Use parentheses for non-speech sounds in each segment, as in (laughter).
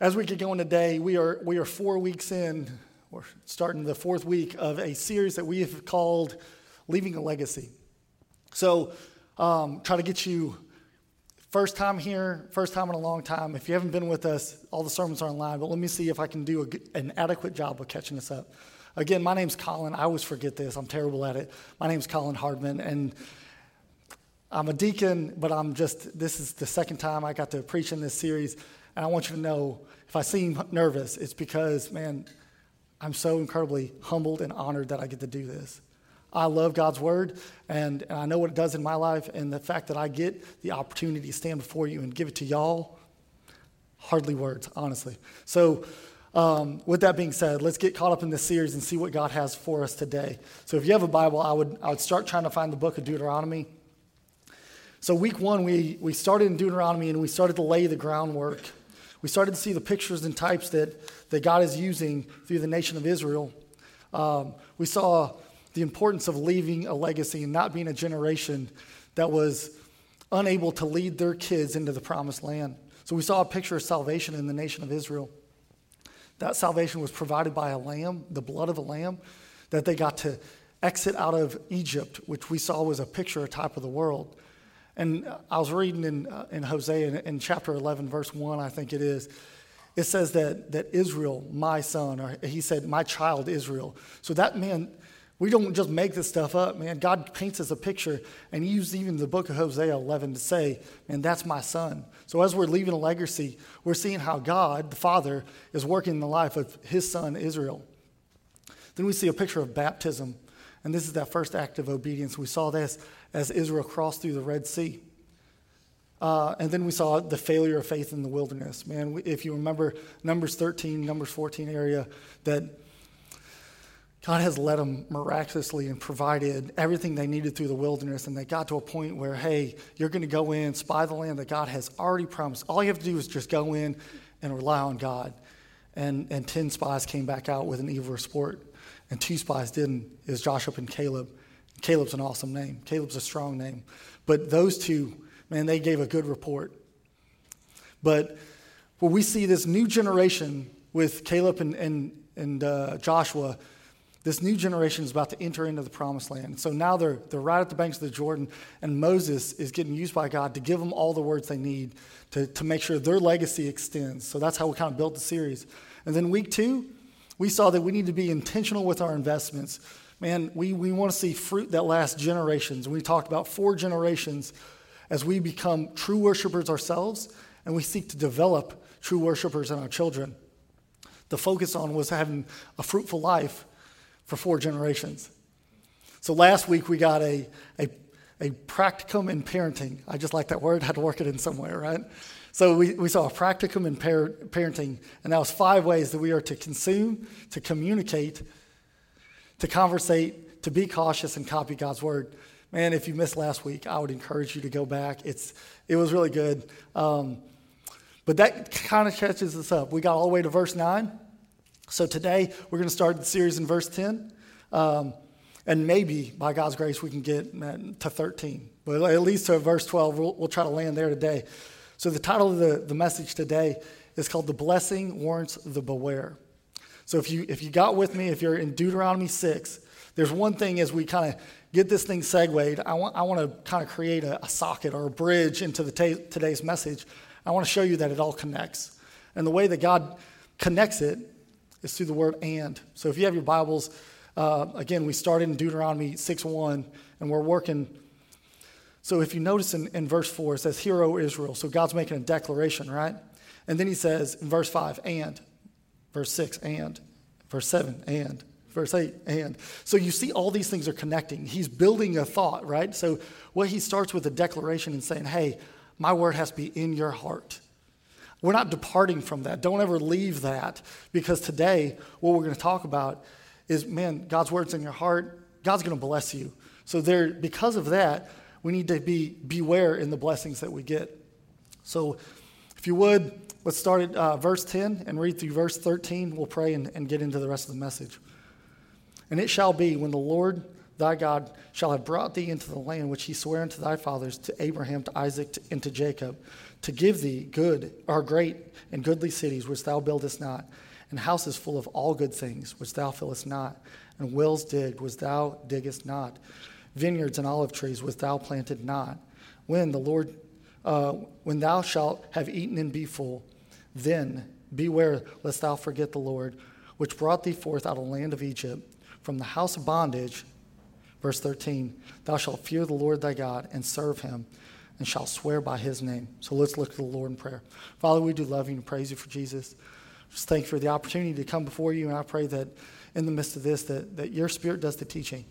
As we get going today, we are, we are four weeks in, we're starting the fourth week of a series that we have called Leaving a Legacy. So, um, try to get you first time here, first time in a long time. If you haven't been with us, all the sermons are online, but let me see if I can do a, an adequate job of catching us up. Again, my name's Colin. I always forget this, I'm terrible at it. My name's Colin Hardman, and I'm a deacon, but I'm just, this is the second time I got to preach in this series. And I want you to know if I seem nervous, it's because, man, I'm so incredibly humbled and honored that I get to do this. I love God's word, and, and I know what it does in my life, and the fact that I get the opportunity to stand before you and give it to y'all, hardly words, honestly. So, um, with that being said, let's get caught up in this series and see what God has for us today. So, if you have a Bible, I would, I would start trying to find the book of Deuteronomy. So, week one, we, we started in Deuteronomy and we started to lay the groundwork we started to see the pictures and types that, that God is using through the nation of Israel. Um, we saw the importance of leaving a legacy and not being a generation that was unable to lead their kids into the promised land. So we saw a picture of salvation in the nation of Israel. That salvation was provided by a lamb, the blood of a lamb, that they got to exit out of Egypt, which we saw was a picture, a type of the world. And I was reading in, uh, in Hosea in, in, chapter 11, verse 1, I think it is. It says that, that Israel, my son, or he said, my child Israel. So that man, we don't just make this stuff up, man. God paints us a picture, and he used even the book of Hosea 11 to say, man, that's my son. So as we're leaving a legacy, we're seeing how God, the Father, is working in the life of his son Israel. Then we see a picture of baptism. And this is that first act of obedience. We saw this as Israel crossed through the Red Sea. Uh, and then we saw the failure of faith in the wilderness. Man, if you remember Numbers 13, Numbers 14 area, that God has led them miraculously and provided everything they needed through the wilderness. And they got to a point where, hey, you're going to go in, spy the land that God has already promised. All you have to do is just go in and rely on God. And, and 10 spies came back out with an evil report, and two spies didn't. Was Joshua and Caleb. Caleb's an awesome name. Caleb's a strong name. But those two, man, they gave a good report. But where we see this new generation with Caleb and, and, and uh, Joshua, this new generation is about to enter into the promised land. So now they're, they're right at the banks of the Jordan, and Moses is getting used by God to give them all the words they need to, to make sure their legacy extends. So that's how we kind of built the series. And then week two, we saw that we need to be intentional with our investments man, we, we want to see fruit that lasts generations. We talked about four generations as we become true worshipers ourselves and we seek to develop true worshipers in our children. The focus on was having a fruitful life for four generations. So last week we got a, a, a practicum in parenting. I just like that word, had to work it in somewhere, right? So we, we saw a practicum in par- parenting, and that was five ways that we are to consume, to communicate, to conversate, to be cautious, and copy God's word. Man, if you missed last week, I would encourage you to go back. It's, it was really good. Um, but that kind of catches us up. We got all the way to verse 9. So today, we're going to start the series in verse 10. Um, and maybe, by God's grace, we can get to 13. But at least to verse 12, we'll, we'll try to land there today. So the title of the, the message today is called The Blessing Warrants the Beware. So if you, if you got with me, if you're in Deuteronomy 6, there's one thing as we kind of get this thing segued, I want, I want to kind of create a, a, socket or a bridge into the t- today's message. I want to show you that it all connects. And the way that God connects it is through the word and. So if you have your Bibles, uh, again, we started in Deuteronomy 6 1, and we're working. So if you notice in, in verse 4, it says, Hear, O Israel. So God's making a declaration, right? And then he says in verse 5, and. Verse 6, and. Verse 7, and. Verse 8, and. So you see, all these things are connecting. He's building a thought, right? So what he starts with a declaration and saying, hey, my word has to be in your heart. We're not departing from that. Don't ever leave that because today, what we're going to talk about is man, God's word's in your heart. God's going to bless you. So there, because of that, we need to be beware in the blessings that we get. So, if you would, Let's start at uh, verse 10 and read through verse 13. We'll pray and, and get into the rest of the message. And it shall be when the Lord thy God shall have brought thee into the land which he sware unto thy fathers, to Abraham, to Isaac, to, and to Jacob, to give thee good or great and goodly cities which thou buildest not, and houses full of all good things which thou fillest not, and wells digged which thou diggest not, vineyards and olive trees which thou planted not. When the Lord, uh, when thou shalt have eaten and be full, then beware lest thou forget the Lord, which brought thee forth out of the land of Egypt from the house of bondage Verse 13 Thou shalt fear the Lord thy God and serve him, and shalt swear by his name. So let's look to the Lord in prayer. Father, we do love you and praise you for Jesus. Just thank you for the opportunity to come before you, and I pray that in the midst of this, that, that your spirit does the teaching.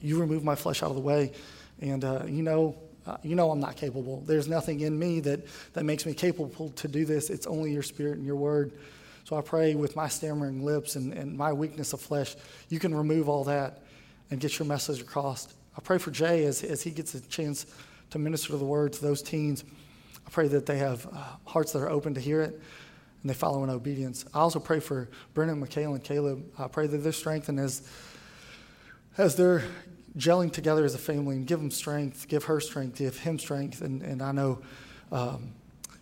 You remove my flesh out of the way, and uh, you know uh, you know I'm not capable. There's nothing in me that, that makes me capable to do this. It's only your spirit and your word. So I pray with my stammering lips and, and my weakness of flesh, you can remove all that and get your message across. I pray for Jay as, as he gets a chance to minister the word to those teens. I pray that they have uh, hearts that are open to hear it and they follow in obedience. I also pray for Brennan, Michaela, and Caleb. I pray that they're strengthened as, as they're gelling together as a family and give them strength, give her strength, give him strength. And, and I know um,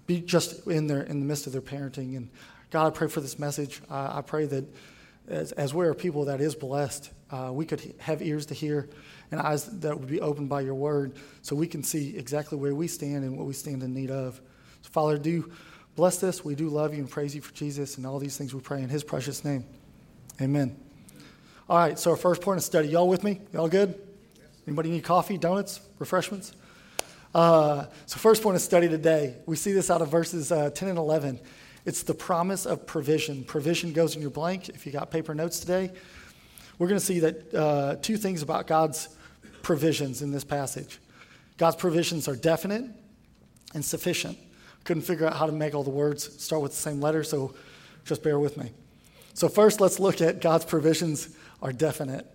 be just in, their, in the midst of their parenting. And God, I pray for this message. I, I pray that as, as we're people that is blessed, uh, we could have ears to hear and eyes that would be opened by your word so we can see exactly where we stand and what we stand in need of. So, Father, do bless this. We do love you and praise you for Jesus and all these things we pray in his precious name. Amen. All right, so our first point of study. Y'all with me? Y'all good? Anybody need coffee, donuts, refreshments? Uh, so, first point of study today, we see this out of verses uh, 10 and 11. It's the promise of provision. Provision goes in your blank if you got paper notes today. We're going to see that uh, two things about God's provisions in this passage. God's provisions are definite and sufficient. Couldn't figure out how to make all the words start with the same letter, so just bear with me. So first, let's look at God's provisions are definite.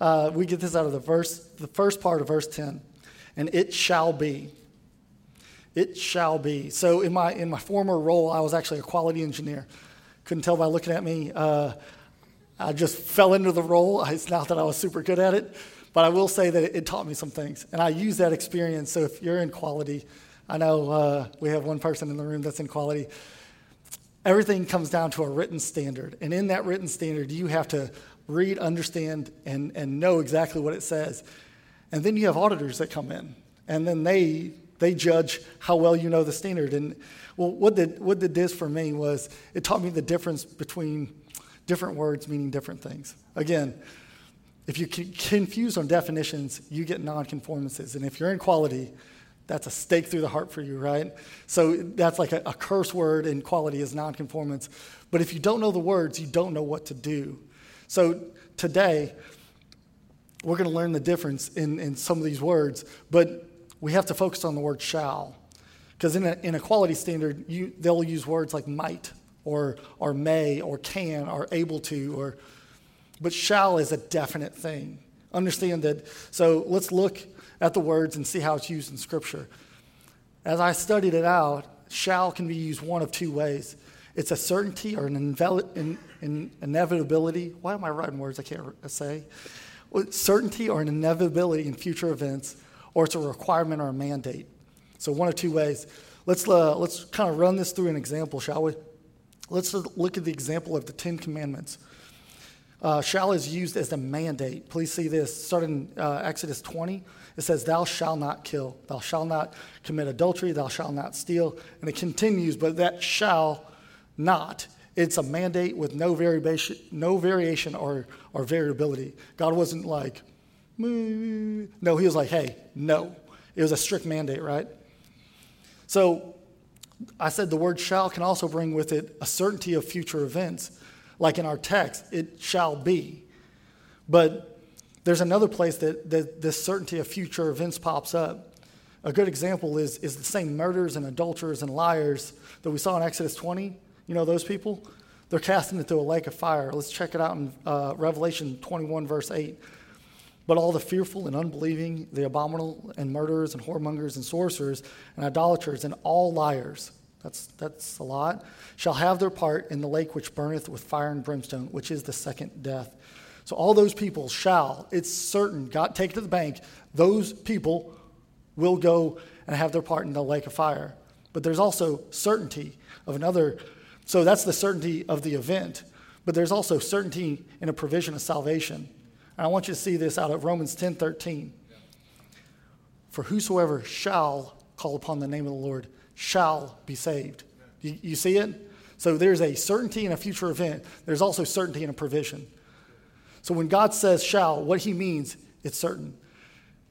Uh, we get this out of the verse, the first part of verse 10, and it shall be it shall be. So in my in my former role, I was actually a quality engineer. Couldn't tell by looking at me. Uh, I just fell into the role. It's not that I was super good at it, but I will say that it, it taught me some things, and I use that experience. So if you're in quality, I know uh, we have one person in the room that's in quality. Everything comes down to a written standard, and in that written standard, you have to read, understand, and and know exactly what it says. And then you have auditors that come in, and then they they judge how well you know the standard. And well, what did, what did this for me was it taught me the difference between different words meaning different things. Again, if you confuse on definitions, you get nonconformances. And if you're in quality, that's a stake through the heart for you, right? So that's like a, a curse word in quality is nonconformance. But if you don't know the words, you don't know what to do. So today, we're going to learn the difference in, in some of these words. But we have to focus on the word shall. Because in, in a quality standard, you, they'll use words like might or, or may or can or able to, or, but shall is a definite thing. Understand that. So let's look at the words and see how it's used in Scripture. As I studied it out, shall can be used one of two ways. It's a certainty or an, invel- an inevitability. Why am I writing words I can't say? certainty or an inevitability in future events or it's a requirement or a mandate. So, one of two ways. Let's, uh, let's kind of run this through an example, shall we? Let's look at the example of the Ten Commandments. Uh, shall is used as a mandate. Please see this. Starting uh, Exodus 20, it says, Thou shalt not kill, thou shalt not commit adultery, thou shalt not steal. And it continues, but that shall not. It's a mandate with no variation, no variation or, or variability. God wasn't like, no, he was like, hey, no. It was a strict mandate, right? So I said the word shall can also bring with it a certainty of future events. Like in our text, it shall be. But there's another place that, that this certainty of future events pops up. A good example is, is the same murders and adulterers and liars that we saw in Exodus 20. You know those people? They're casting into a lake of fire. Let's check it out in uh, Revelation 21, verse 8. But all the fearful and unbelieving, the abominable and murderers and whoremongers and sorcerers and idolaters and all liars, that's, that's a lot, shall have their part in the lake which burneth with fire and brimstone, which is the second death. So all those people shall, it's certain, God take it to the bank, those people will go and have their part in the lake of fire. But there's also certainty of another. So that's the certainty of the event. But there's also certainty in a provision of salvation. And I want you to see this out of Romans 10 13. For whosoever shall call upon the name of the Lord shall be saved. You, you see it? So there's a certainty in a future event. There's also certainty in a provision. So when God says shall, what he means, it's certain.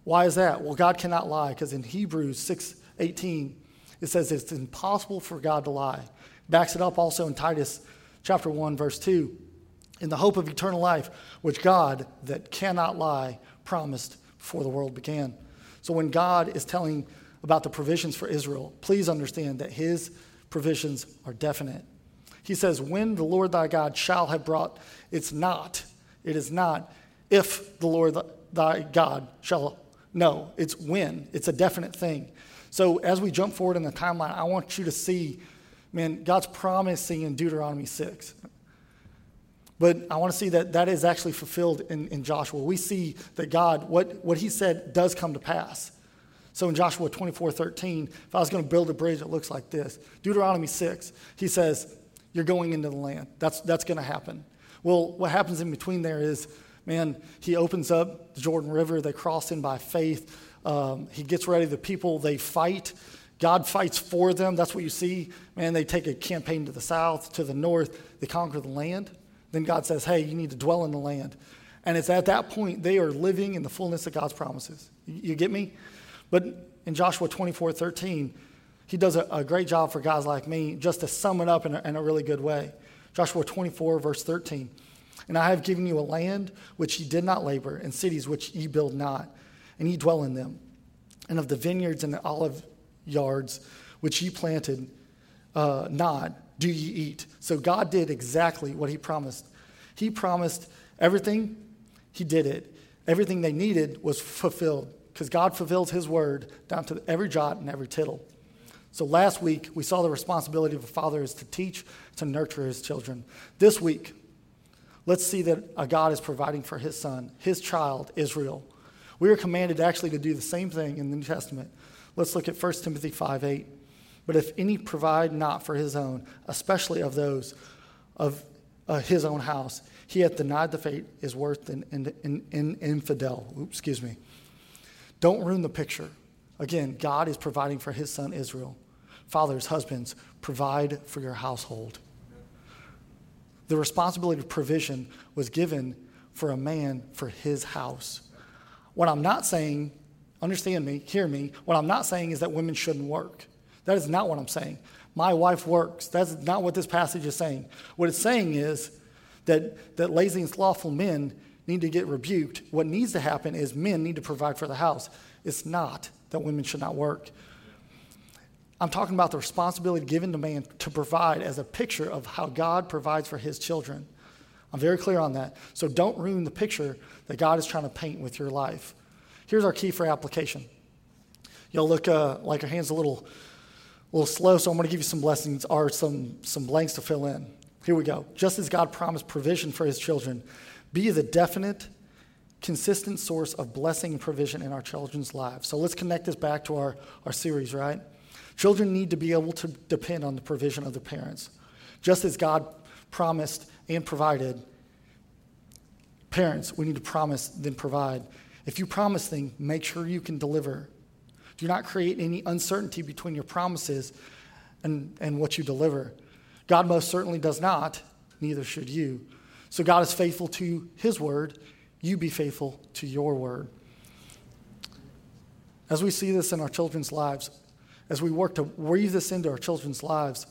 Why is that? Well, God cannot lie because in Hebrews 6 18, it says it's impossible for God to lie. Backs it up also in Titus chapter 1, verse 2. In the hope of eternal life, which God, that cannot lie, promised before the world began. So when God is telling about the provisions for Israel, please understand that his provisions are definite. He says, When the Lord thy God shall have brought, it's not, it is not if the Lord thy God shall no, it's when. It's a definite thing. So as we jump forward in the timeline, I want you to see, man, God's promising in Deuteronomy 6. But I want to see that that is actually fulfilled in, in Joshua. We see that God, what, what he said does come to pass. So in Joshua 24 13, if I was going to build a bridge, it looks like this. Deuteronomy 6, he says, You're going into the land. That's, that's going to happen. Well, what happens in between there is man, he opens up the Jordan River. They cross in by faith. Um, he gets ready. The people, they fight. God fights for them. That's what you see. Man, they take a campaign to the south, to the north. They conquer the land. Then God says, hey, you need to dwell in the land. And it's at that point they are living in the fullness of God's promises. You get me? But in Joshua 24 13, he does a, a great job for guys like me just to sum it up in a, in a really good way. Joshua 24, verse 13. And I have given you a land which ye did not labor, and cities which ye build not, and ye dwell in them. And of the vineyards and the olive yards which ye planted uh, not, do ye eat. So God did exactly what he promised. He promised everything, he did it. Everything they needed was fulfilled because God fulfills his word down to every jot and every tittle. So last week, we saw the responsibility of a father is to teach, to nurture his children. This week, let's see that a God is providing for his son, his child, Israel. We are commanded actually to do the same thing in the New Testament. Let's look at 1 Timothy 5 8. But if any provide not for his own, especially of those of uh, his own house, he hath denied the faith is worth an, an, an, an infidel. Oops, excuse me. Don't ruin the picture. Again, God is providing for his son Israel. Fathers, husbands, provide for your household. The responsibility of provision was given for a man for his house. What I'm not saying, understand me, hear me, what I'm not saying is that women shouldn't work. That is not what I'm saying. My wife works. That's not what this passage is saying. What it's saying is that, that lazy and slothful men need to get rebuked. What needs to happen is men need to provide for the house. It's not that women should not work. I'm talking about the responsibility given to man to provide as a picture of how God provides for his children. I'm very clear on that. So don't ruin the picture that God is trying to paint with your life. Here's our key for application. You'll look uh, like your hand's a little, a little slow, so I'm going to give you some blessings or some, some blanks to fill in. Here we go. Just as God promised provision for his children, be the definite, consistent source of blessing and provision in our children's lives. So let's connect this back to our, our series, right? Children need to be able to depend on the provision of their parents. Just as God promised and provided, parents, we need to promise, then provide. If you promise things, make sure you can deliver. Do not create any uncertainty between your promises and, and what you deliver. God most certainly does not, neither should you. So God is faithful to his word. You be faithful to your word. As we see this in our children's lives, as we work to weave this into our children's lives,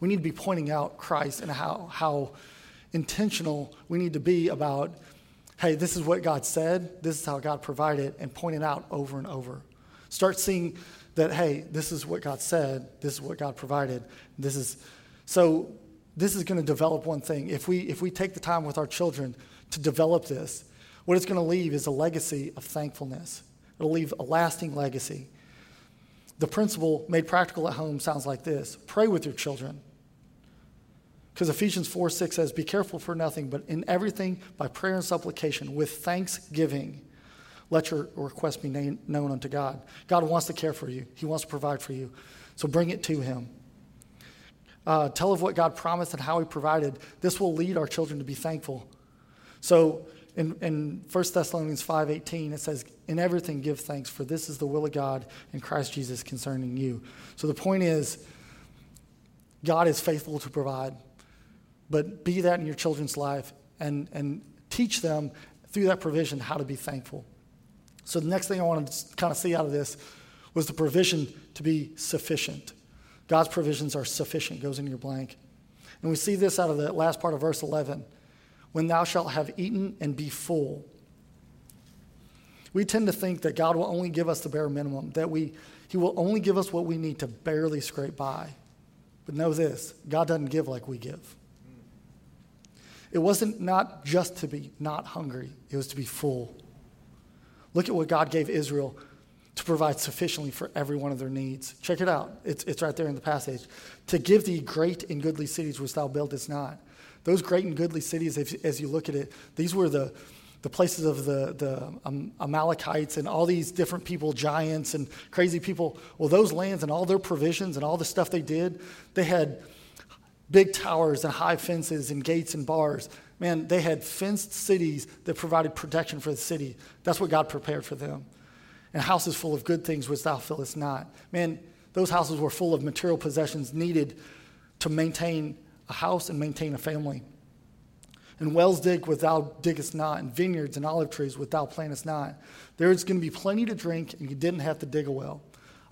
we need to be pointing out Christ and how, how intentional we need to be about, hey, this is what God said, this is how God provided, and point it out over and over. Start seeing that, hey, this is what God said, this is what God provided, this is so this is going to develop one thing. If we if we take the time with our children to develop this, what it's going to leave is a legacy of thankfulness. It'll leave a lasting legacy. The principle made practical at home sounds like this pray with your children. Because Ephesians 4 6 says, Be careful for nothing, but in everything by prayer and supplication with thanksgiving. Let your request be known unto God. God wants to care for you, He wants to provide for you. So bring it to Him. Uh, tell of what God promised and how He provided. This will lead our children to be thankful. So in, in 1 Thessalonians 5.18, it says, In everything give thanks, for this is the will of God in Christ Jesus concerning you. So the point is, God is faithful to provide but be that in your children's life and, and teach them through that provision how to be thankful. So, the next thing I wanted to kind of see out of this was the provision to be sufficient. God's provisions are sufficient, goes in your blank. And we see this out of the last part of verse 11 when thou shalt have eaten and be full. We tend to think that God will only give us the bare minimum, that we, He will only give us what we need to barely scrape by. But know this God doesn't give like we give. It wasn't not just to be not hungry, it was to be full. Look at what God gave Israel to provide sufficiently for every one of their needs. Check it out. It's, it's right there in the passage. To give thee great and goodly cities which thou buildest not. Those great and goodly cities, as, as you look at it, these were the, the places of the, the um, Amalekites and all these different people, giants and crazy people. Well, those lands and all their provisions and all the stuff they did, they had big towers and high fences and gates and bars. Man, they had fenced cities that provided protection for the city. That's what God prepared for them. And houses full of good things which thou fillest not. Man, those houses were full of material possessions needed to maintain a house and maintain a family. And wells dig which thou diggest not, and vineyards and olive trees which thou plantest not. There's going to be plenty to drink, and you didn't have to dig a well.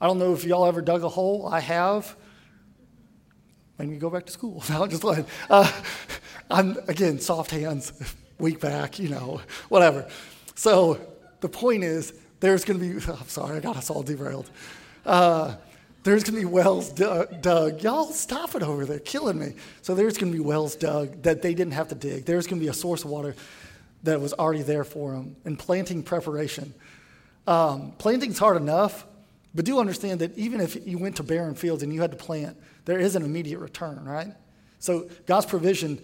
I don't know if y'all ever dug a hole. I have made me go back to school. Now just like, uh, I'm again soft hands, (laughs) week back, you know, whatever. So the point is, there's going to be. (laughs) Oh, I'm sorry, I got us all derailed. Uh, there's going to be wells dug. Y'all stop it over there, killing me. So there's going to be wells dug that they didn't have to dig. There's going to be a source of water that was already there for them. And planting preparation. Um, planting's hard enough, but do understand that even if you went to barren fields and you had to plant, there is an immediate return, right? So God's provision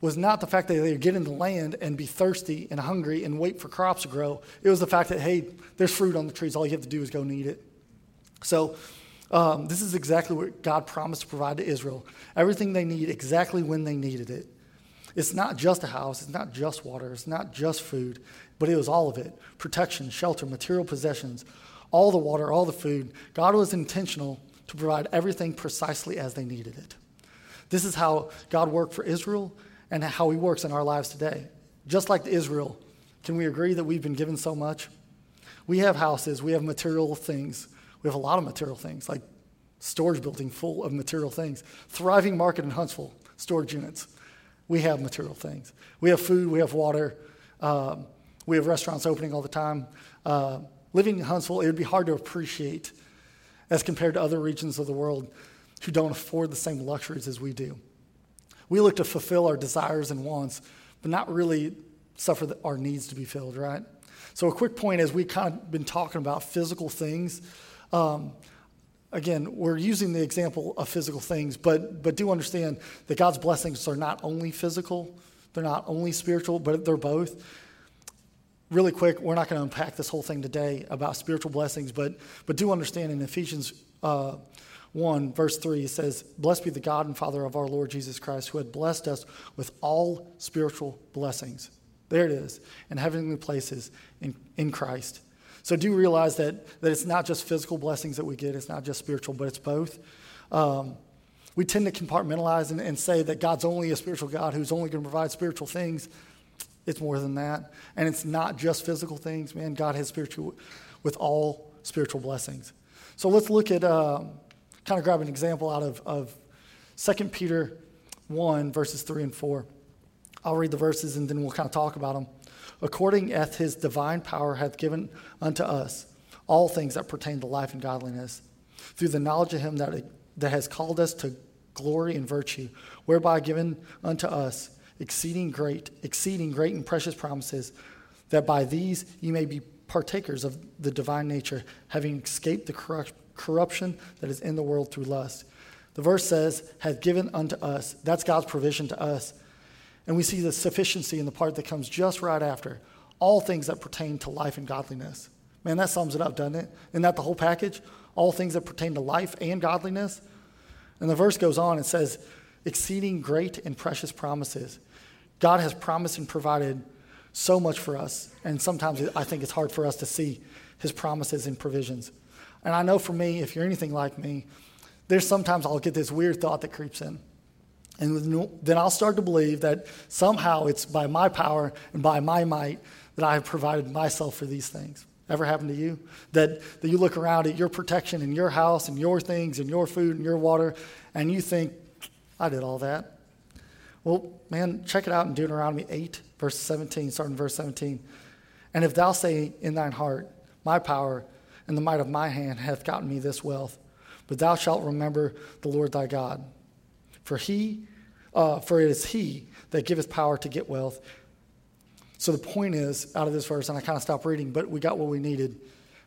was not the fact that they get into the land and be thirsty and hungry and wait for crops to grow. It was the fact that, hey, there's fruit on the trees. All you have to do is go and eat it. So um, this is exactly what God promised to provide to Israel. Everything they need exactly when they needed it. It's not just a house, it's not just water, it's not just food, but it was all of it protection, shelter, material possessions, all the water, all the food. God was intentional to provide everything precisely as they needed it. This is how God worked for Israel and how He works in our lives today. Just like Israel, can we agree that we've been given so much? We have houses, we have material things, we have a lot of material things, like storage building full of material things, thriving market in Huntsville, storage units. We have material things. We have food, we have water, um, we have restaurants opening all the time. Uh, living in Huntsville, it would be hard to appreciate as compared to other regions of the world who don't afford the same luxuries as we do. We look to fulfill our desires and wants, but not really suffer our needs to be filled, right? So, a quick point as we've kind of been talking about physical things. Um, again, we're using the example of physical things, but, but do understand that God's blessings are not only physical, they're not only spiritual, but they're both really quick, we're not going to unpack this whole thing today about spiritual blessings, but, but do understand in Ephesians uh, 1, verse 3, it says, Blessed be the God and Father of our Lord Jesus Christ, who had blessed us with all spiritual blessings. There it is, in heavenly places in, in Christ. So do realize that, that it's not just physical blessings that we get, it's not just spiritual, but it's both. Um, we tend to compartmentalize and, and say that God's only a spiritual God who's only going to provide spiritual things. It's more than that. And it's not just physical things, man. God has spiritual, with all spiritual blessings. So let's look at, um, kind of grab an example out of, of 2 Peter 1, verses 3 and 4. I'll read the verses and then we'll kind of talk about them. According as his divine power hath given unto us all things that pertain to life and godliness, through the knowledge of him that, that has called us to glory and virtue, whereby given unto us exceeding great, exceeding great and precious promises, that by these ye may be partakers of the divine nature, having escaped the corruption that is in the world through lust. The verse says, has given unto us. That's God's provision to us. And we see the sufficiency in the part that comes just right after all things that pertain to life and godliness. Man, that sums it up, doesn't it? Isn't that the whole package? All things that pertain to life and godliness? And the verse goes on and says, exceeding great and precious promises. God has promised and provided so much for us. And sometimes I think it's hard for us to see his promises and provisions. And I know for me, if you're anything like me, there's sometimes I'll get this weird thought that creeps in. And then I'll start to believe that somehow it's by my power and by my might that I have provided myself for these things. Ever happened to you? That, that you look around at your protection in your house and your things and your food and your water, and you think, I did all that. Well, man, check it out in Deuteronomy 8, verse 17, starting verse 17. And if thou say in thine heart, My power and the might of my hand hath gotten me this wealth, but thou shalt remember the Lord thy God. For he, uh, for it is he that giveth power to get wealth. So the point is, out of this verse, and I kind of stopped reading, but we got what we needed.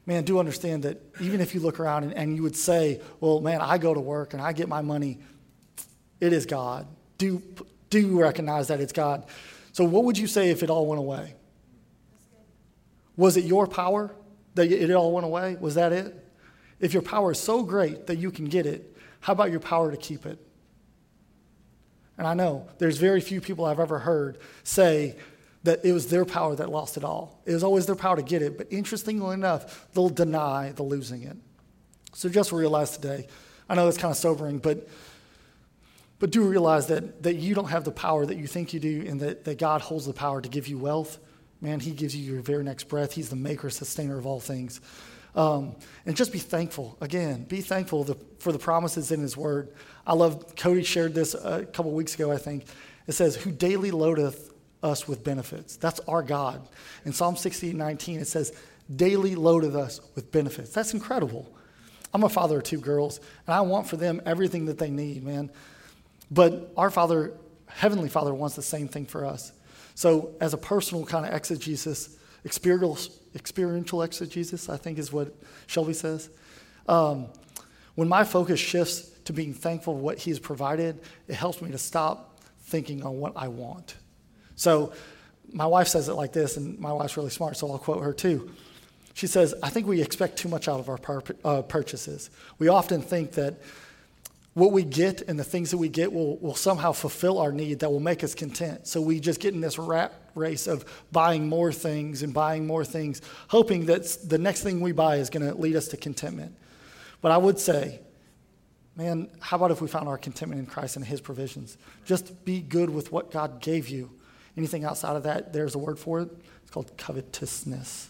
Man, do understand that even if you look around and, and you would say, well, man, I go to work and I get my money, it is God. Do, do recognize that it's God. So, what would you say if it all went away? Was it your power that it all went away? Was that it? If your power is so great that you can get it, how about your power to keep it? And I know there's very few people I've ever heard say that it was their power that lost it all. It was always their power to get it, but interestingly enough, they'll deny the losing it. So just realize today, I know that's kind of sobering, but but do realize that, that you don't have the power that you think you do and that, that God holds the power to give you wealth. Man, He gives you your very next breath. He's the maker, sustainer of all things. Um, and just be thankful. Again, be thankful the, for the promises in His Word. I love, Cody shared this a couple weeks ago, I think. It says, Who daily loadeth us with benefits. That's our God. In Psalm 68 19, it says, Daily loadeth us with benefits. That's incredible. I'm a father of two girls, and I want for them everything that they need, man. But our Father, Heavenly Father, wants the same thing for us. So, as a personal kind of exegesis, experiential, exegesis, I think is what Shelby says. Um, when my focus shifts to being thankful for what He's provided, it helps me to stop thinking on what I want. So, my wife says it like this, and my wife's really smart, so I'll quote her too. She says, I think we expect too much out of our pur- uh, purchases. We often think that what we get and the things that we get will, will somehow fulfill our need that will make us content. So we just get in this rat race of buying more things and buying more things, hoping that the next thing we buy is going to lead us to contentment. But I would say, man, how about if we found our contentment in Christ and His provisions? Just be good with what God gave you. Anything outside of that, there's a word for it. It's called covetousness.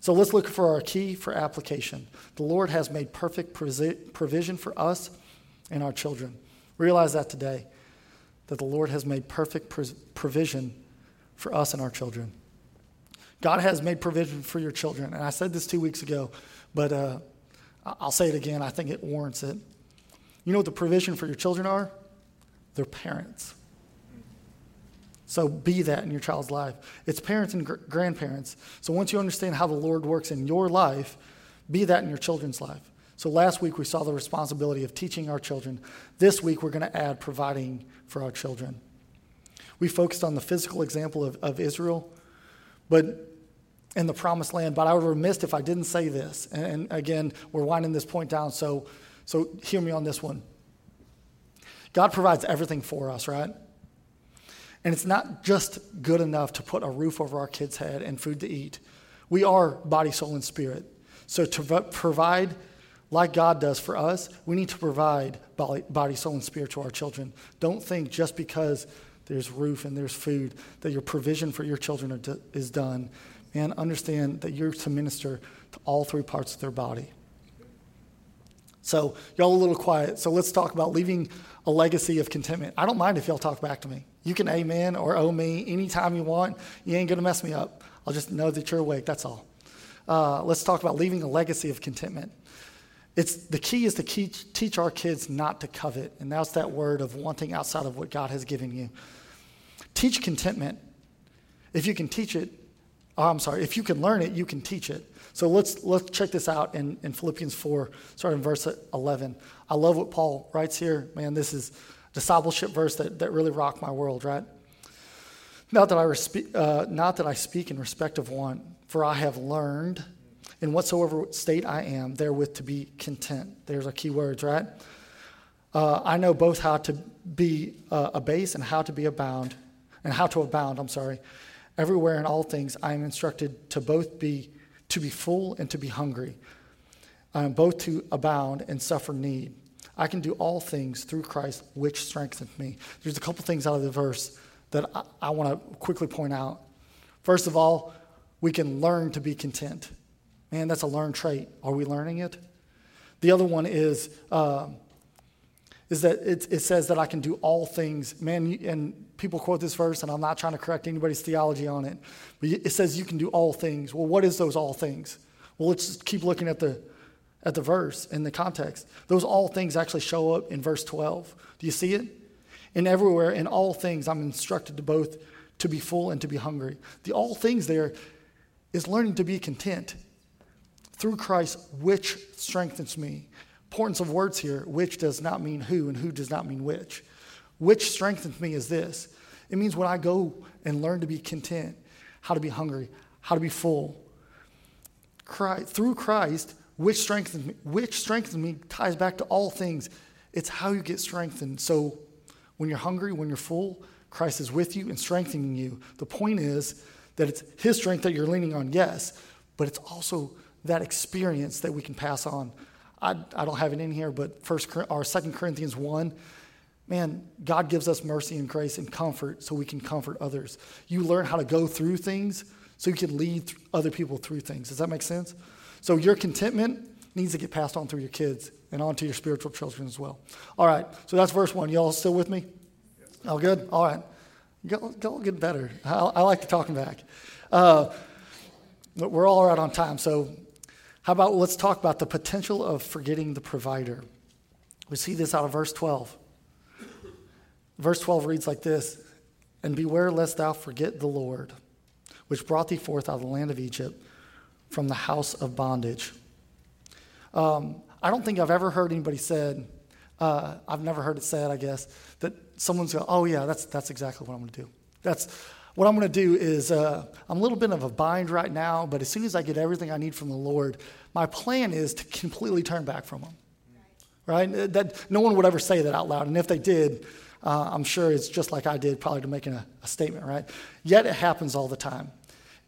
So let's look for our key for application. The Lord has made perfect provision for us and our children. Realize that today, that the Lord has made perfect provision for us and our children. God has made provision for your children. And I said this two weeks ago, but uh, I'll say it again. I think it warrants it. You know what the provision for your children are? They're parents. So be that in your child's life. It's parents and gr- grandparents. So once you understand how the Lord works in your life, be that in your children's life. So last week we saw the responsibility of teaching our children. This week we're going to add providing for our children. We focused on the physical example of, of Israel, but in the promised land. But I would have missed if I didn't say this. And, and again, we're winding this point down, so, so hear me on this one. God provides everything for us, right? And it's not just good enough to put a roof over our kids' head and food to eat. We are body, soul, and spirit. So to provide like God does for us, we need to provide body, soul, and spirit to our children. Don't think just because there's roof and there's food that your provision for your children is done. Man, understand that you're to minister to all three parts of their body. So, y'all a little quiet. So, let's talk about leaving a legacy of contentment. I don't mind if y'all talk back to me. You can amen or oh me anytime you want. You ain't going to mess me up. I'll just know that you're awake. That's all. Uh, let's talk about leaving a legacy of contentment. It's, the key is to teach, our kids not to covet. And that's that word of wanting outside of what God has given you. Teach contentment. If you can teach it, oh, I'm sorry, if you can learn it, you can teach it. So let's, let's check this out in, in Philippians 4, starting in verse 11. I love what Paul writes here. Man, this is discipleship verse that, that really rocked my world, right? Not that, I respe- uh, not that I speak in respect of one, for I have learned in whatsoever state I am, therewith to be content. There's our key words, right? Uh, I know both how to be uh, abased and how to be abound, and how to abound, I'm sorry. Everywhere in all things, I am instructed to both be to be full and to be hungry, um, both to abound and suffer need. I can do all things through Christ, which strengthens me. There's a couple things out of the verse that I, I want to quickly point out. First of all, we can learn to be content. Man, that's a learned trait. Are we learning it? The other one is, um, is that it, it, says that I can do all things. Man, and people quote this verse, and I'm not trying to correct anybody's theology on it, but it says you can do all things. Well, what is those all things? Well, let's keep looking at the at the verse in the context. Those all things actually show up in verse 12. Do you see it? And everywhere, in all things, I'm instructed to both to be full and to be hungry. The all things there is learning to be content through Christ, which strengthens me. Importance of words here, which does not mean who, and who does not mean which. Which strengthens me is this it means when I go and learn to be content, how to be hungry, how to be full. Christ, through Christ, which strengthens me, which strengthens me ties back to all things. It's how you get strengthened. So when you're hungry, when you're full, Christ is with you and strengthening you. The point is that it's his strength that you're leaning on, yes, but it's also that experience that we can pass on. I, I don't have it in here, but first or Second Corinthians 1 Man, God gives us mercy and grace and comfort so we can comfort others. You learn how to go through things so you can lead other people through things. Does that make sense? So your contentment needs to get passed on through your kids and on to your spiritual children as well. All right, so that's verse one. Y'all still with me? All good? All right. Go, go get better. I, I like the talking back. Uh, but we're all right on time. So, how about let's talk about the potential of forgetting the provider? We see this out of verse 12. Verse 12 reads like this And beware lest thou forget the Lord, which brought thee forth out of the land of Egypt from the house of bondage. Um, I don't think I've ever heard anybody said, uh, I've never heard it said, I guess, that someone's going, oh, yeah, that's, that's exactly what I'm going to do. That's what I'm going to do is uh, I'm a little bit of a bind right now, but as soon as I get everything I need from the Lord, my plan is to completely turn back from Him. Right? That no one would ever say that out loud, and if they did, uh, I'm sure it's just like I did, probably to making a, a statement, right? Yet it happens all the time.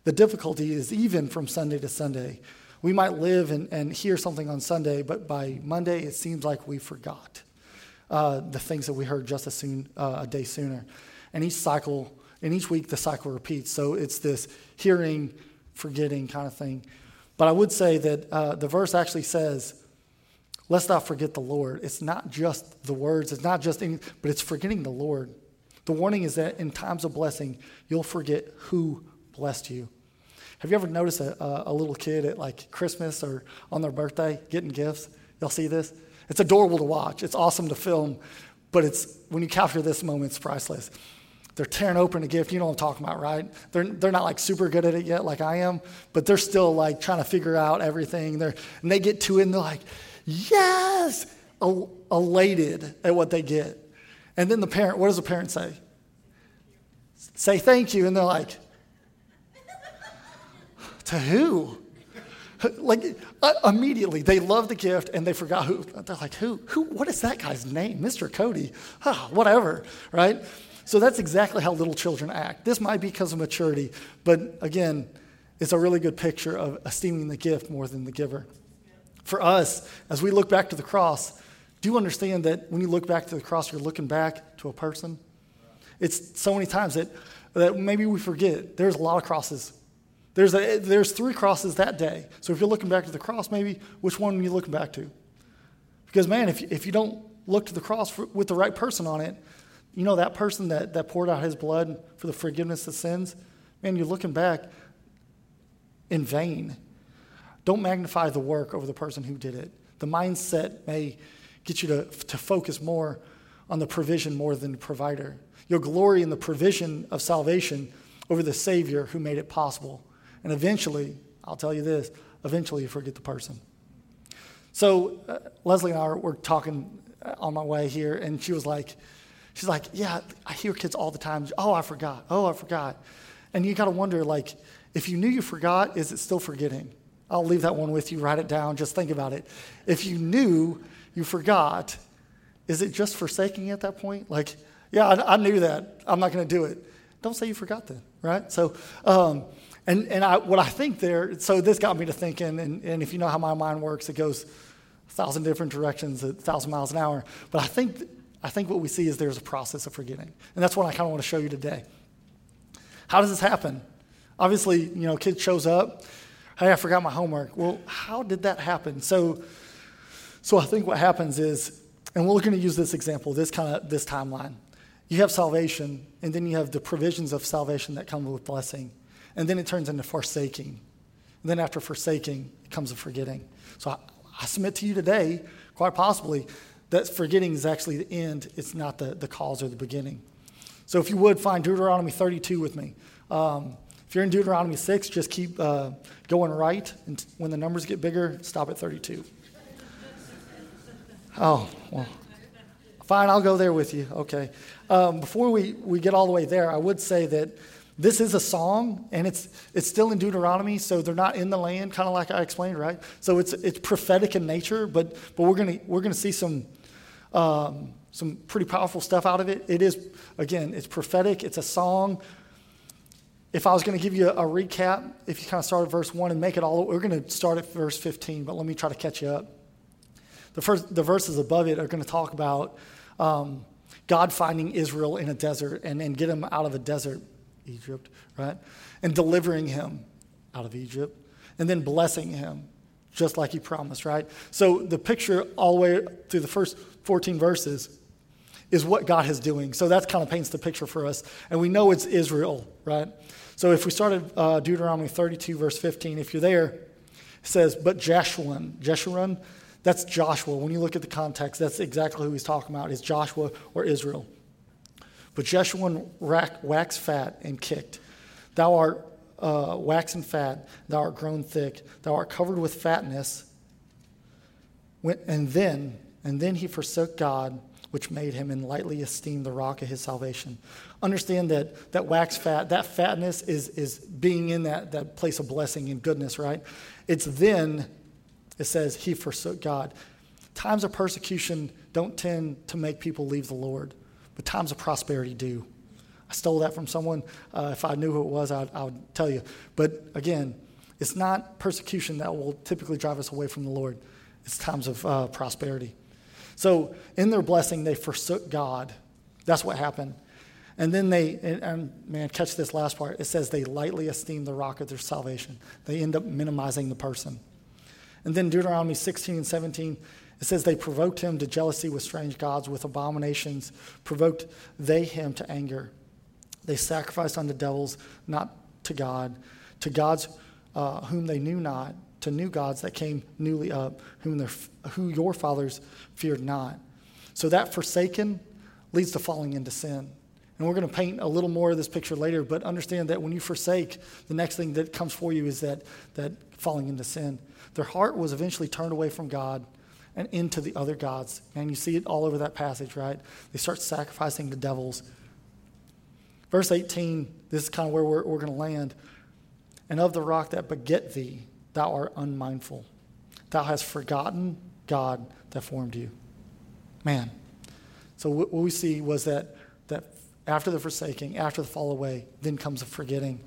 The difficulty is even from Sunday to Sunday. We might live and, and hear something on Sunday, but by Monday it seems like we forgot uh, the things that we heard just as soon, uh, a day sooner. And each cycle, and each week the cycle repeats. So it's this hearing, forgetting kind of thing. But I would say that uh, the verse actually says, Let's not forget the Lord. It's not just the words, it's not just any, but it's forgetting the Lord. The warning is that in times of blessing, you'll forget who blessed you. Have you ever noticed a, a, a little kid at like Christmas or on their birthday getting gifts? Y'all see this? It's adorable to watch. It's awesome to film, but it's when you capture this moment, it's priceless. They're tearing open a gift. You know what I'm talking about, right? They're, they're not like super good at it yet, like I am, but they're still like trying to figure out everything. They're, and they get to it and they're like, yes, elated at what they get. And then the parent, what does the parent say? Say thank you. And they're like, to who? Like uh, immediately, they love the gift and they forgot who. They're like, who? Who? What is that guy's name? Mr. Cody? Oh, whatever, right? So that's exactly how little children act. This might be because of maturity, but again, it's a really good picture of esteeming the gift more than the giver for us, as we look back to the cross, do you understand that when you look back to the cross, you're looking back to a person? It's so many times that, that maybe we forget. There's a lot of crosses. There's, a, there's three crosses that day. So if you're looking back to the cross, maybe which one are you looking back to? Because, man, if, if you don't look to the cross for, with the right person on it, you know, that person that, that poured out his blood for the forgiveness of sins, man, you're looking back in vain. Don't magnify the work over the person who did it. The mindset may get you to, to focus more on the provision more than the provider. You'll glory in the provision of salvation over the Savior who made it possible. And eventually, I'll tell you this eventually you forget the person. So uh, Leslie and I were, were talking on my way here, and she was like, she's like, yeah, I hear kids all the time. Oh, I forgot. Oh, I forgot. And you got to wonder, like, if you knew you forgot, is it still forgetting? I'll leave that one with you. Write it down. Just think about it. If you knew you forgot, is it just forsaking at that point? Like, yeah, I, I knew that. I'm not going to do it. Don't say you forgot then, right? So, um, and, and I, what I think there, so this got me to thinking, and, and if you know how my mind works, it goes a thousand different directions at a thousand miles an hour. But I think, I think what we see is there's a process of forgetting. And that's what I kind of want to show you today. How does this happen? Obviously, you know, kid shows up, hey, I forgot my homework. Well, how did that happen? So, so I think what happens is, and we're going to use this example, this kind of this timeline. You have salvation, and then you have the provisions of salvation that come with blessing, and then it turns into forsaking. And then after forsaking, it comes a forgetting. So I, I submit to you today, quite possibly, that forgetting is actually the end. It's not the, the cause or the beginning. So if you would find Deuteronomy 32 with me. Um, if you're in Deuteronomy 6, just keep uh, going right. And when the numbers get bigger, stop at 32. oh, well. Fine, I'll go there with you. Okay. Um, before we, we get all the way there, I would say that this is a song, and it's, it's still in Deuteronomy, so they're not in the land, kind of like I explained, right? So it's, it's prophetic in nature, but, but we're going we're gonna see some, um, some pretty powerful stuff out of it. It is, again, it's prophetic, it's a song. If I was going to give you a, recap, if you kind of start at verse 1 and make it all, we're going to start at verse 15, but let me try to catch you up. The, first, the verses above it are going to talk about um, God finding Israel in a desert and, and get him out of a desert Egypt, right? And delivering him out of Egypt and then blessing him just like he promised, right? So the picture all the way through the first 14 verses is what God is doing. So that kind of paints the picture for us. And we know it's Israel, right? So if we started uh, Deuteronomy 32, verse 15, if you're there, it says, But Jeshurun, Jeshurun, that's Joshua. When you look at the context, that's exactly who he's talking about, is Joshua or Israel. But Jeshurun waxed fat and kicked. Thou art uh, waxen fat, thou art grown thick, thou art covered with fatness. And then, and then he forsook God, which made him and lightly esteemed the rock of his salvation. Understand that that wax fat, that fatness is, is being in that, that place of blessing and goodness, right? It's then, it says, he forsook God. Times of persecution don't tend to make people leave the Lord but times of prosperity do. I stole that from someone. Uh, if I knew who it was, I'd, I would tell you. But again, it's not persecution that will typically drive us away from the Lord, it's times of uh, prosperity. So, in their blessing, they forsook God. That's what happened. And then they, and, and, man, catch this last part. It says they lightly esteem the rock of their salvation. They end up minimizing the person. And then Deuteronomy 16 and 17 it says they provoked him to jealousy with strange gods, with abominations, provoked they him to anger. They sacrificed unto devils, not to God, to gods uh, whom they knew not, to new gods that came newly up, whom their, who your fathers feared not. So that forsaken leads to falling into sin. And we're going to paint a little more of this picture later, but understand that when you forsake, the next thing that comes for you is that, that falling into sin. Their heart was eventually turned away from God and into the other gods. And you see it all over that passage, right? They start sacrificing the devils. Verse 18, this is kind of where we're, we're going to land. And of the rock that beget thee, thou art unmindful. Thou hast forgotten God that formed you. Man. So what we see was that, that after the forsaking, after the fall away, then comes the forgetting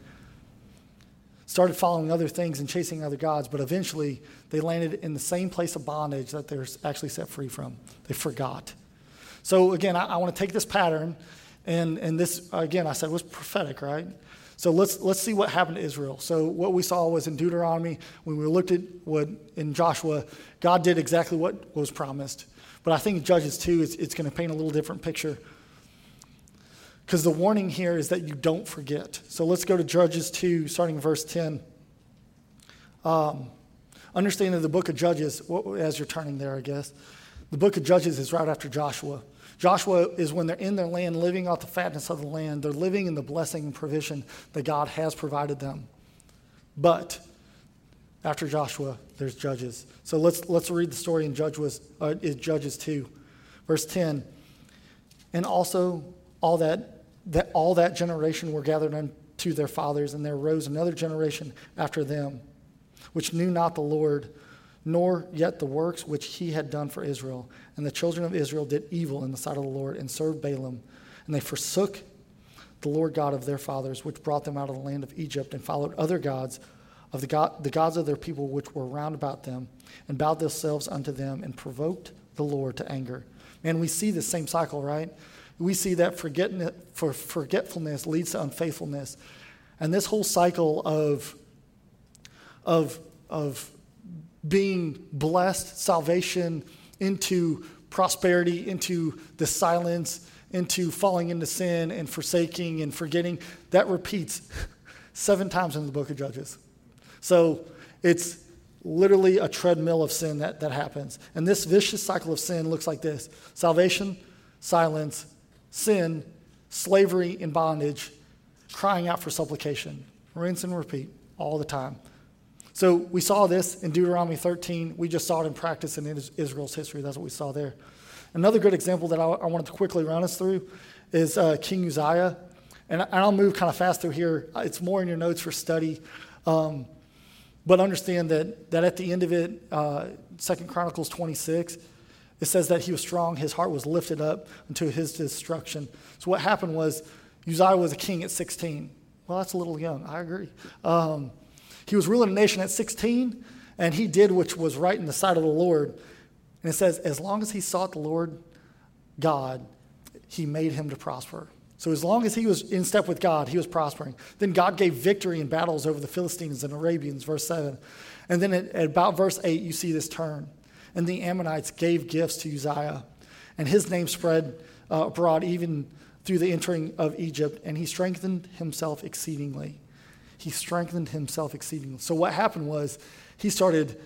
started following other things and chasing other gods, but eventually they landed in the same place of bondage that they're actually set free from. They forgot. So again, I, I want to take this pattern, and, and this, again, I said was prophetic, right? So let's, let's see what happened to Israel. So what we saw was in Deuteronomy, when we looked at what in Joshua, God did exactly what was promised. But I think Judges 2, it's, it's going to paint a little different picture. Because the warning here is that you don't forget. So let's go to Judges 2, starting verse 10. Um, understand that the book of Judges, as you're turning there, I guess, the book of Judges is right after Joshua. Joshua is when they're in their land, living off the fatness of the land. They're living in the blessing and provision that God has provided them. But After Joshua, there's Judges. So let's, let's read the story in Judges, uh, Judges 2. Verse 10. And also all that, that all that generation were gathered unto their fathers, and there arose another generation after them, which knew not the Lord, nor yet the works which he had done for Israel. And the children of Israel did evil in the sight of the Lord, and served Baalim. And they forsook the Lord God of their fathers, which brought them out of the land of Egypt, and followed other gods of the, God, the gods of their people which were round about them, and bowed themselves unto them, and provoked the Lord to anger. And we see the same cycle, right? We see that for forgetfulness leads to unfaithfulness. And this whole cycle of, of, of being blessed, salvation, into prosperity, into the silence, into falling into sin and forsaking and forgetting, that repeats (laughs) seven times in the book of Judges. So it's literally a treadmill of sin that, that happens. And this vicious cycle of sin looks like this salvation, silence, sin, slavery, and bondage, crying out for supplication. Rinse and repeat all the time. So we saw this in Deuteronomy 13. We just saw it in practice in Israel's history. That's what we saw there. Another good example that I, I wanted to quickly run us through is uh, King Uzziah. And, and, I'll move kind of fast through here. It's more in your notes for study. Um, but understand that, that at the end of it, uh, 2 Chronicles 26, it says that he was strong, his heart was lifted up unto his destruction. So what happened was Uzziah was a king at 16. Well, that's a little young, I agree. Um, he was ruling a nation at 16, and he did which was right in the sight of the Lord. And it says, as long as he sought the Lord God, he made him to prosper. So as long as he was in step with God, he was prospering. Then God gave victory in battles over the Philistines and Arabians, verse 7. And then at, about verse 8, you see this turn. And the Ammonites gave gifts to Uzziah, and his name spread uh, abroad even through the entering of Egypt, and he strengthened himself exceedingly. He strengthened himself exceedingly. So what happened was he started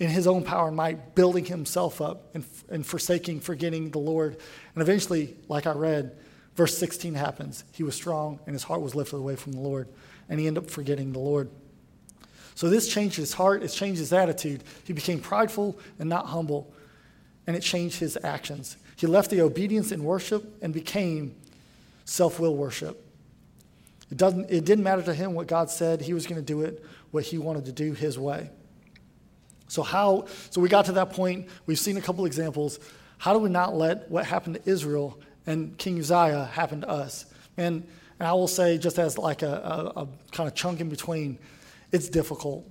in his own power and might, building himself up and, and forsaking, forgetting the Lord. And eventually, like I read, verse 16 happens. He was strong and his heart was lifted away from the Lord, and he ended up forgetting the Lord. So this changed his heart, it changed his attitude. He became prideful and not humble, and it changed his actions. He left the obedience and worship and became self will worship. It, doesn't, it didn't matter to him what God said, he was going to do it what he wanted to do his way. So how so we got to that point, we've seen a couple examples. How do we not let what happened to Israel and King Uzziah happen to us? And, and I will say, just as like a, a, a kind of chunk in between, it's difficult.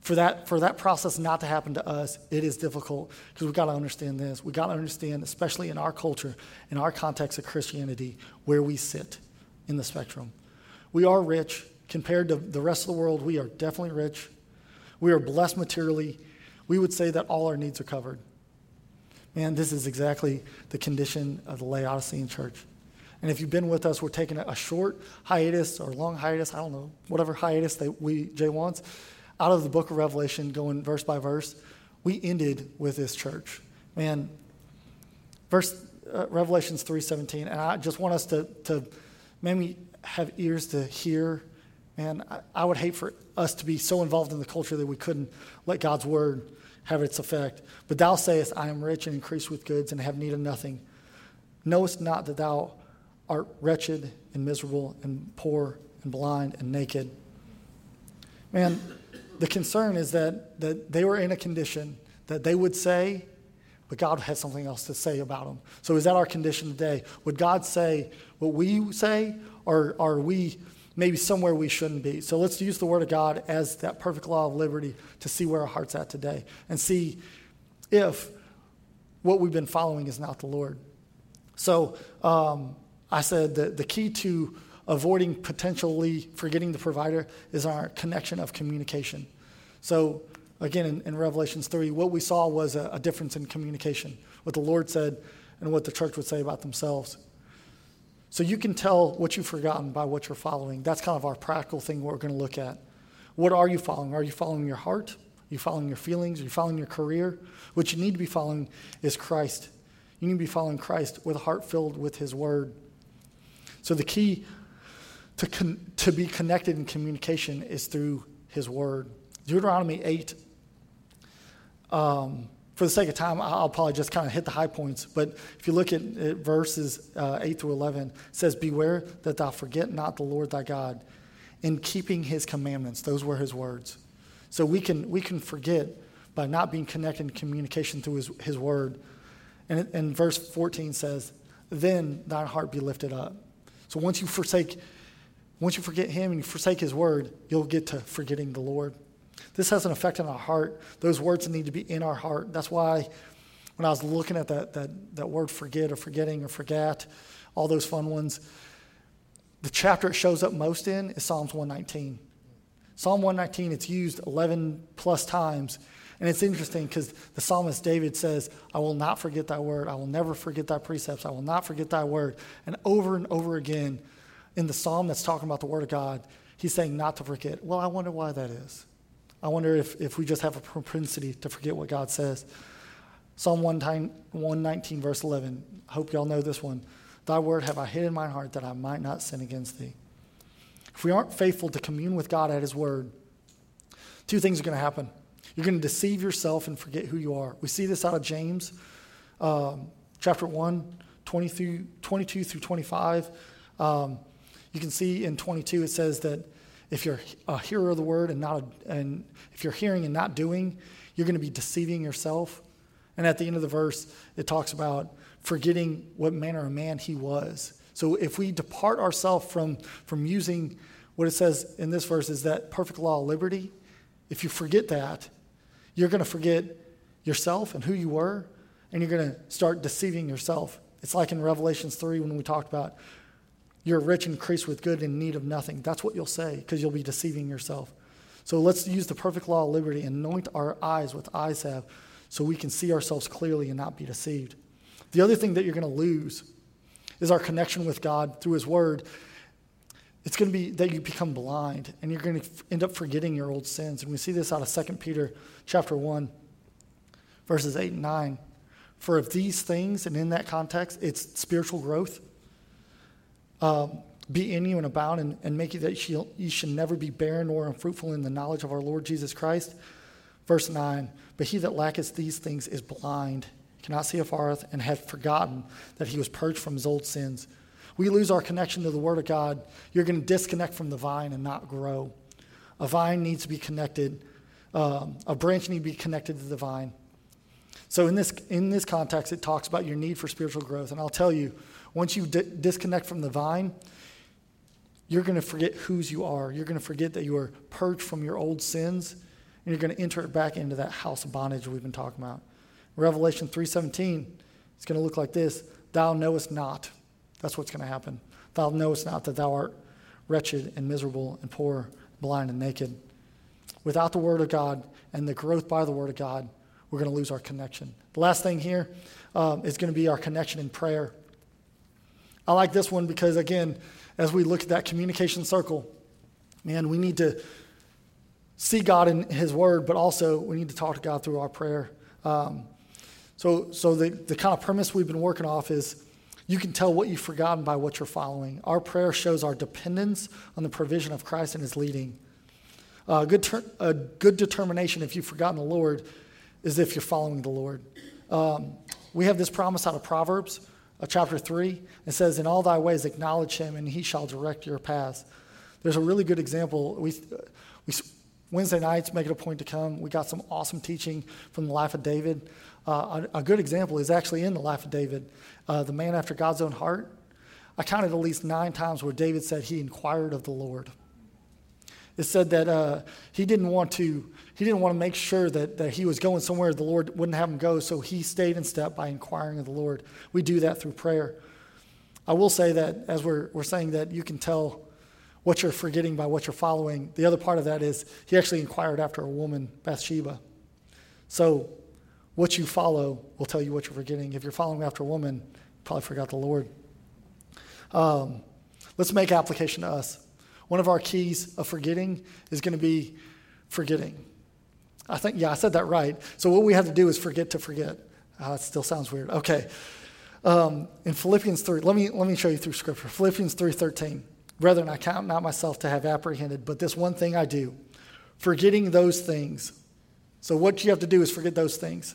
For that, for that process not to happen to us, it is difficult because we've got to understand this. We've got to understand, especially in our culture, in our context of Christianity, where we sit in the spectrum. We are rich compared to the rest of the world. We are definitely rich. We are blessed materially. We would say that all our needs are covered. And this is exactly the condition of the Laodicean church. And if you've been with us, we're taking a short hiatus or long hiatus, I don't know, whatever hiatus that we, Jay wants, out of the book of Revelation, going verse by verse. We ended with this church. Man, verse uh, Revelations 3.17, and I just want us to, to maybe have ears to hear man, I, I would hate for us to be so involved in the culture that we couldn't let God's word have its effect. But thou sayest, I am rich and increased with goods and have need of nothing. Knowest not that thou art wretched and miserable and poor and blind and naked. Man, the concern is that, that they were in a condition that they would say, but God had something else to say about them. So is that our condition today? Would God say what we say, or are we maybe somewhere we shouldn't be. So let's use the Word of God as that perfect law of liberty to see where our heart's at today and see if what we've been following is not the Lord. So um, I said that the key to avoiding potentially forgetting the provider is our connection of communication. So again, in, in Revelations 3, what we saw was a, a difference in communication, what the Lord said and what the church would say about themselves. So you can tell what you've forgotten by what you're following. That's kind of our practical thing we're going to look at. What are you following? Are you following your heart? Are you following your feelings? Are you following your career? What you need to be following is Christ. You need to be following Christ with a heart filled with His Word. So the key to, con- to be connected in communication is through His Word. Deuteronomy 8. Um, for the sake of time, I'll probably just kind of hit the high points. But if you look at, verses uh, 8 through 11, it says, Beware that thou forget not the Lord thy God in keeping his commandments. Those were his words. So we can, we can forget by not being connected in communication through his, his word. And, and verse 14 says, Then thine heart be lifted up. So once you forsake, once you forget him and you forsake his word, you'll get to forgetting the Lord. This has an effect on our heart. Those words need to be in our heart. That's why when I was looking at that, that, that word forget or forgetting or forget, all those fun ones, the chapter it shows up most in is Psalms 119. Psalm 119, it's used 11 plus times. And it's interesting because the psalmist David says, I will not forget thy word. I will never forget thy precepts. I will not forget thy word. And over and over again in the psalm that's talking about the word of God, he's saying not to forget. Well, I wonder why that is. I wonder if, if we just have a propensity to forget what God says. Psalm 119, verse 11. I hope y'all know this one. Thy word have I hid in my heart that I might not sin against thee. If we aren't faithful to commune with God at his word, two things are going to happen. You're going to deceive yourself and forget who you are. We see this out of James um, chapter 1, 20 through, 22 through 25. Um, you can see in 22 it says that if you're a hearer of the word and not a, and if you're hearing and not doing, you're going to be deceiving yourself. And at the end of the verse, it talks about forgetting what manner of man he was. So if we depart ourselves from, from using what it says in this verse is that perfect law of liberty, if you forget that, you're going to forget yourself and who you were, and you're going to start deceiving yourself. It's like in Revelations 3 when we talked about you're rich and increased with good in need of nothing. That's what you'll say because you'll be deceiving yourself. So let's use the perfect law of liberty and anoint our eyes with eye salve so we can see ourselves clearly and not be deceived. The other thing that you're going to lose is our connection with God through His Word. It's going to be that you become blind and you're going to end up forgetting your old sins. And we see this out of 2 Peter chapter 1, verses 8 and 9. For if these things, and in that context, it's spiritual growth, um, be in you and abound and, and make you that you, you should never be barren or unfruitful in the knowledge of our Lord Jesus Christ. Verse 9, but he that lacketh these things is blind, cannot see afar off, and hath forgotten that he was purged from his old sins. We lose our connection to the Word of God. You're going to disconnect from the vine and not grow. A vine needs to be connected, um, a branch needs to be connected to the vine. So, in this, in this context, it talks about your need for spiritual growth. And I'll tell you, once you di- disconnect from the vine, you're going to forget whose you are. You're going to forget that you are purged from your old sins, and you're going to enter back into that house of bondage we've been talking about. Revelation 3:17, it's going to look like this: Thou knowest not. That's what's going to happen. Thou knowest not that thou art wretched and miserable and poor, blind and naked. Without the Word of God and the growth by the Word of God, we're going to lose our connection. The last thing here um, is going to be our connection in prayer. I like this one because, again, as we look at that communication circle, man, we need to see God in His Word, but also we need to talk to God through our prayer. Um, so, so the, the kind of premise we've been working off is you can tell what you've forgotten by what you're following. Our prayer shows our dependence on the provision of Christ and His leading. Uh, good ter- a good determination, if you've forgotten the Lord, is if you're following the Lord. Um, we have this promise out of Proverbs uh, chapter 3. It says, In all thy ways acknowledge him, and he shall direct your paths. There's a really good example. We, we, Wednesday nights, make it a point to come. We got some awesome teaching from the life of David. Uh, a, a, good example is actually in the life of David, uh, the man after God's own heart. I counted at least nine times where David said he inquired of the Lord. It said that uh, he didn't want to he didn't want to make sure that, that he was going somewhere the Lord wouldn't have him go, so he stayed in step by inquiring of the Lord. We do that through prayer. I will say that as we're, we're saying that you can tell what you're forgetting by what you're following, the other part of that is he actually inquired after a woman, Bathsheba. So what you follow will tell you what you're forgetting. If you're following after a woman, you probably forgot the Lord. Um, let's make application to us. One of our keys of forgetting is going to be forgetting. I think, yeah, I said that right. So what we have to do is forget to forget. Uh, it still sounds weird. Okay. Um, in Philippians 3, let me, let me show you through Scripture. Philippians 3.13. Brethren, I count not myself to have apprehended, but this one thing I do, Forgetting those things. So, what you have to do is forget those things.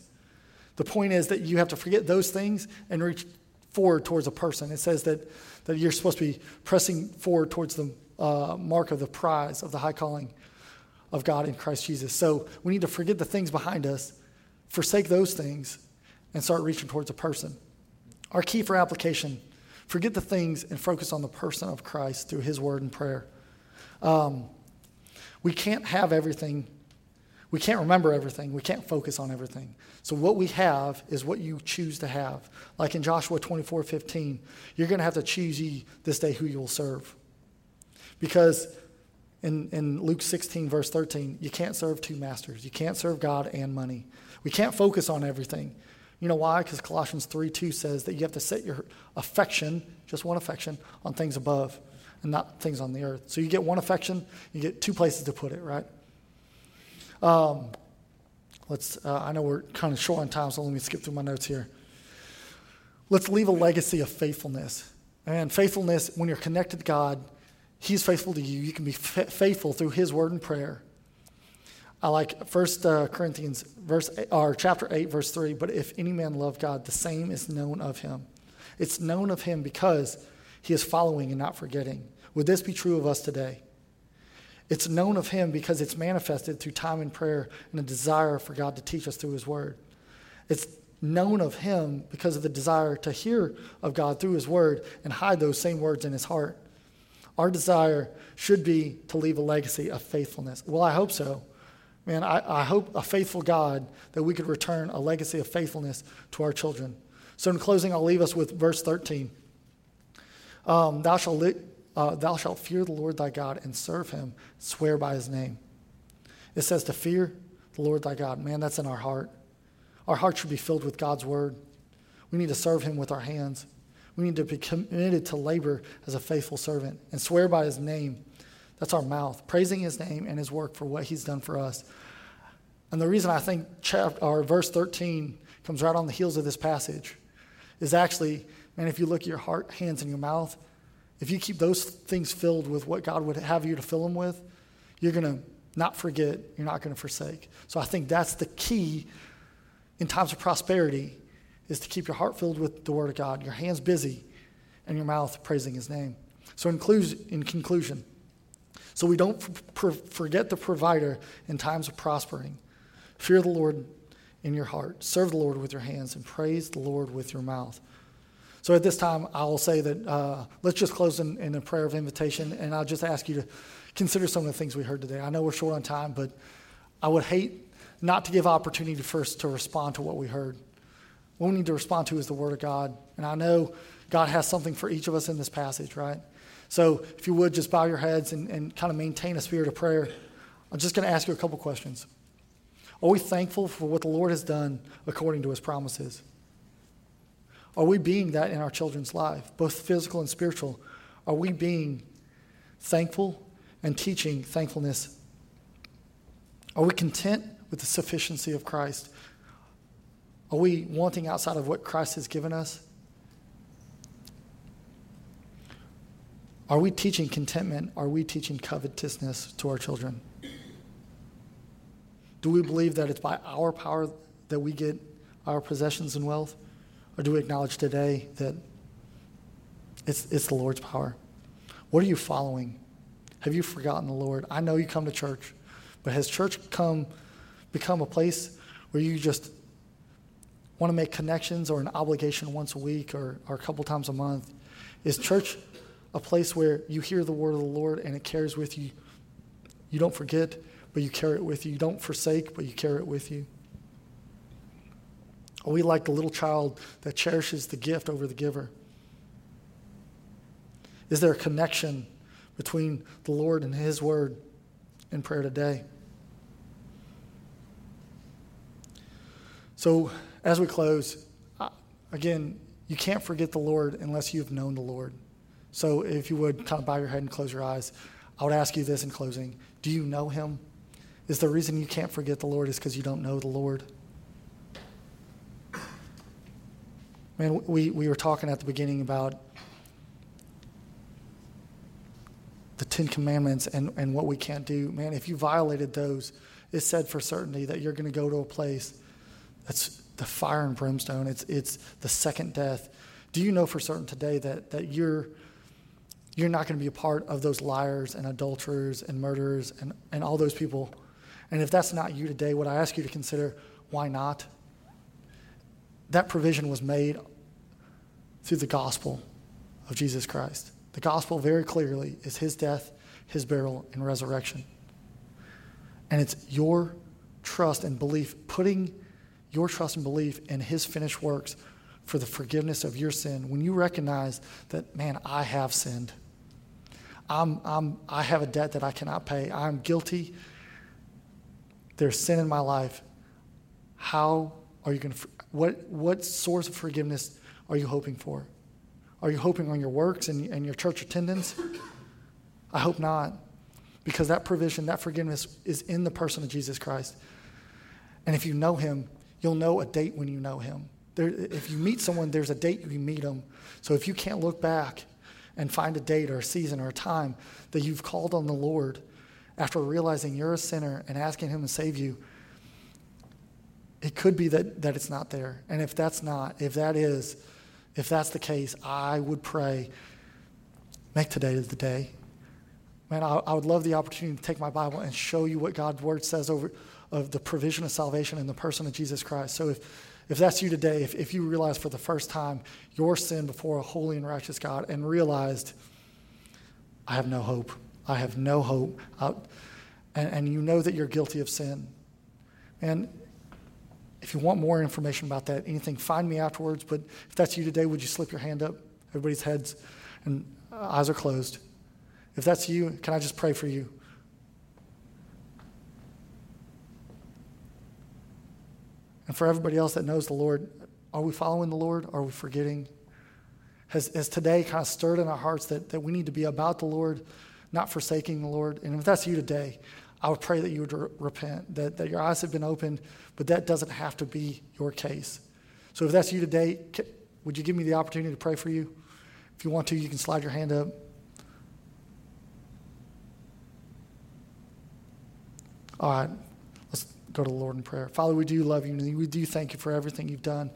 The point is that you have to forget those things and reach forward towards a person. It says that, that you're supposed to be pressing forward towards the uh, mark of the prize of the high calling of God in Christ Jesus. So, we need to forget the things behind us, forsake those things, and start reaching towards a person. Our key for application forget the things and focus on the person of Christ through his word and prayer. Um, we can't have everything. We can't remember everything. We can't focus on everything. So, what we have is what you choose to have. Like in Joshua 24 15, you're going to have to choose ye this day who you will serve. Because in, in Luke 16, verse 13, you can't serve two masters. You can't serve God and money. We can't focus on everything. You know why? Because Colossians 3 2 says that you have to set your affection, just one affection, on things above and not things on the earth. So you get one affection, you get two places to put it, right? Um, let's, uh, I know we're kind of short on time, so let me skip through my notes here. Let's leave a legacy of faithfulness. And faithfulness, when you're connected to God, He's faithful to you. You can be f- faithful through His word and prayer. I like First uh, Corinthians verse eight, or chapter eight, verse three. But if any man love God, the same is known of him. It's known of him because he is following and not forgetting. Would this be true of us today? It's known of him because it's manifested through time and prayer and a desire for God to teach us through his word. It's known of him because of the desire to hear of God through his word and hide those same words in his heart. Our desire should be to leave a legacy of faithfulness. Well, I hope so. Man, I, I hope a faithful God that we could return a legacy of faithfulness to our children. So, in closing, I'll leave us with verse 13. Um, thou, shalt li- uh, thou shalt fear the Lord thy God and serve him, swear by his name. It says to fear the Lord thy God. Man, that's in our heart. Our heart should be filled with God's word. We need to serve him with our hands. We need to be committed to labor as a faithful servant and swear by his name. That's our mouth, praising his name and his work for what he's done for us. And the reason I think chapter, or verse 13 comes right on the heels of this passage is actually, man, if you look at your heart, hands, and your mouth, if you keep those things filled with what God would have you to fill them with, you're going to not forget, you're not going to forsake. So I think that's the key in times of prosperity is to keep your heart filled with the Word of God, your hands busy, and your mouth praising His name. So, in, conclusion, so we don't forget the provider in times of prospering. Fear the Lord in your heart, serve the Lord with your hands, and praise the Lord with your mouth. So at this time, I'll say that uh, let's just close in, in a prayer of invitation, and I'll just ask you to consider some of the things we heard today. I know we're short on time, but I would hate not to give opportunity first to respond to what we heard. What we need to respond to is the Word of God. And I know God has something for each of us in this passage, right? So if you would just bow your heads and, and kind of maintain a spirit of prayer, I'm just going to ask you a couple questions. Are we thankful for what the Lord has done according to his promises? Are we being that in our children's life, both physical and spiritual? Are we being thankful and teaching thankfulness? Are we content with the sufficiency of Christ? Are we wanting outside of what Christ has given us? Are we teaching contentment? Are we teaching covetousness to our children? Do we believe that it's by our power that we get our possessions and wealth? Or do we acknowledge today that it's, it's the Lord's power? What are you following? Have you forgotten the Lord? I know you come to church, but has church come become a place where you just want to make connections or an obligation once a week or, or a couple times a month? Is church a place where you hear the word of the Lord and it carries with you. You don't forget, but you carry it with you. You don't forsake, but you carry it with you. Are we like the little child that cherishes the gift over the giver? Is there a connection between the Lord and His Word in prayer today? So, as we close, uh, again, you can't forget the Lord unless you've known the Lord. So if you would kind of bow your head and close your eyes, I would ask you this in closing Do you know him? Is the reason you can't forget the Lord is because you don't know the Lord? Man, we, we were talking at the beginning about the Ten Commandments and, and what we can't do, man, if you violated those, it's said for certainty that you're going to go to a place that's the fire and brimstone. It's, it's the second death. Do you know for certain today that, that you're, you're not going to be a part of those liars and adulterers and murderers and, and all those people? And if that's not you today, what I ask you to consider, why not? That provision was made through the gospel of Jesus Christ. The gospel very clearly is his death, his burial, and resurrection. And it's your trust and belief, putting your trust and belief in his finished works for the forgiveness of your sin. When you recognize that, man, I have sinned. I'm, I'm, I have a debt that I cannot pay. I'm guilty. There's sin in my life. How are you going to, what, what source of forgiveness are you hoping for? Are you hoping on your works and, and your church attendance? I hope not, because that provision, that forgiveness is in the person of Jesus Christ. And if you know him, you'll know a date when you know him. There, if you meet someone, there's a date you meet them. So if you can't look back and find a date or a season or a time that you've called on the Lord after realizing you're a sinner and asking him to save you, it could be that, that it's not there. And if that's not, if that is, if that's the case, I would pray, make today the day. Man, I, I would love the opportunity to take my Bible and show you what God's word says over of the provision of salvation in the person of Jesus Christ. So if if that's you today, if, if you realize for the first time your sin before a holy and righteous God and realized, I have no hope, I have no hope, and, and you know that you're guilty of sin, and if you want more information about that, anything, find me afterwards. But if that's you today, would you slip your hand up? Everybody's heads and eyes are closed. If that's you, can I just pray for you? And for everybody else that knows the Lord, are we following the Lord? Are we forgetting? Has, has today kind of stirred in our hearts that, that we need to be about the Lord, not forsaking the Lord? And if that's you today, I would pray that you would re- repent, that, that your eyes have been opened, but that doesn't have to be your case. So if that's you today, would you give me the opportunity to pray for you? If you want to, you can slide your hand up. All right, go to the Lord in prayer. Father, we do love you, and we do thank you for everything you've done.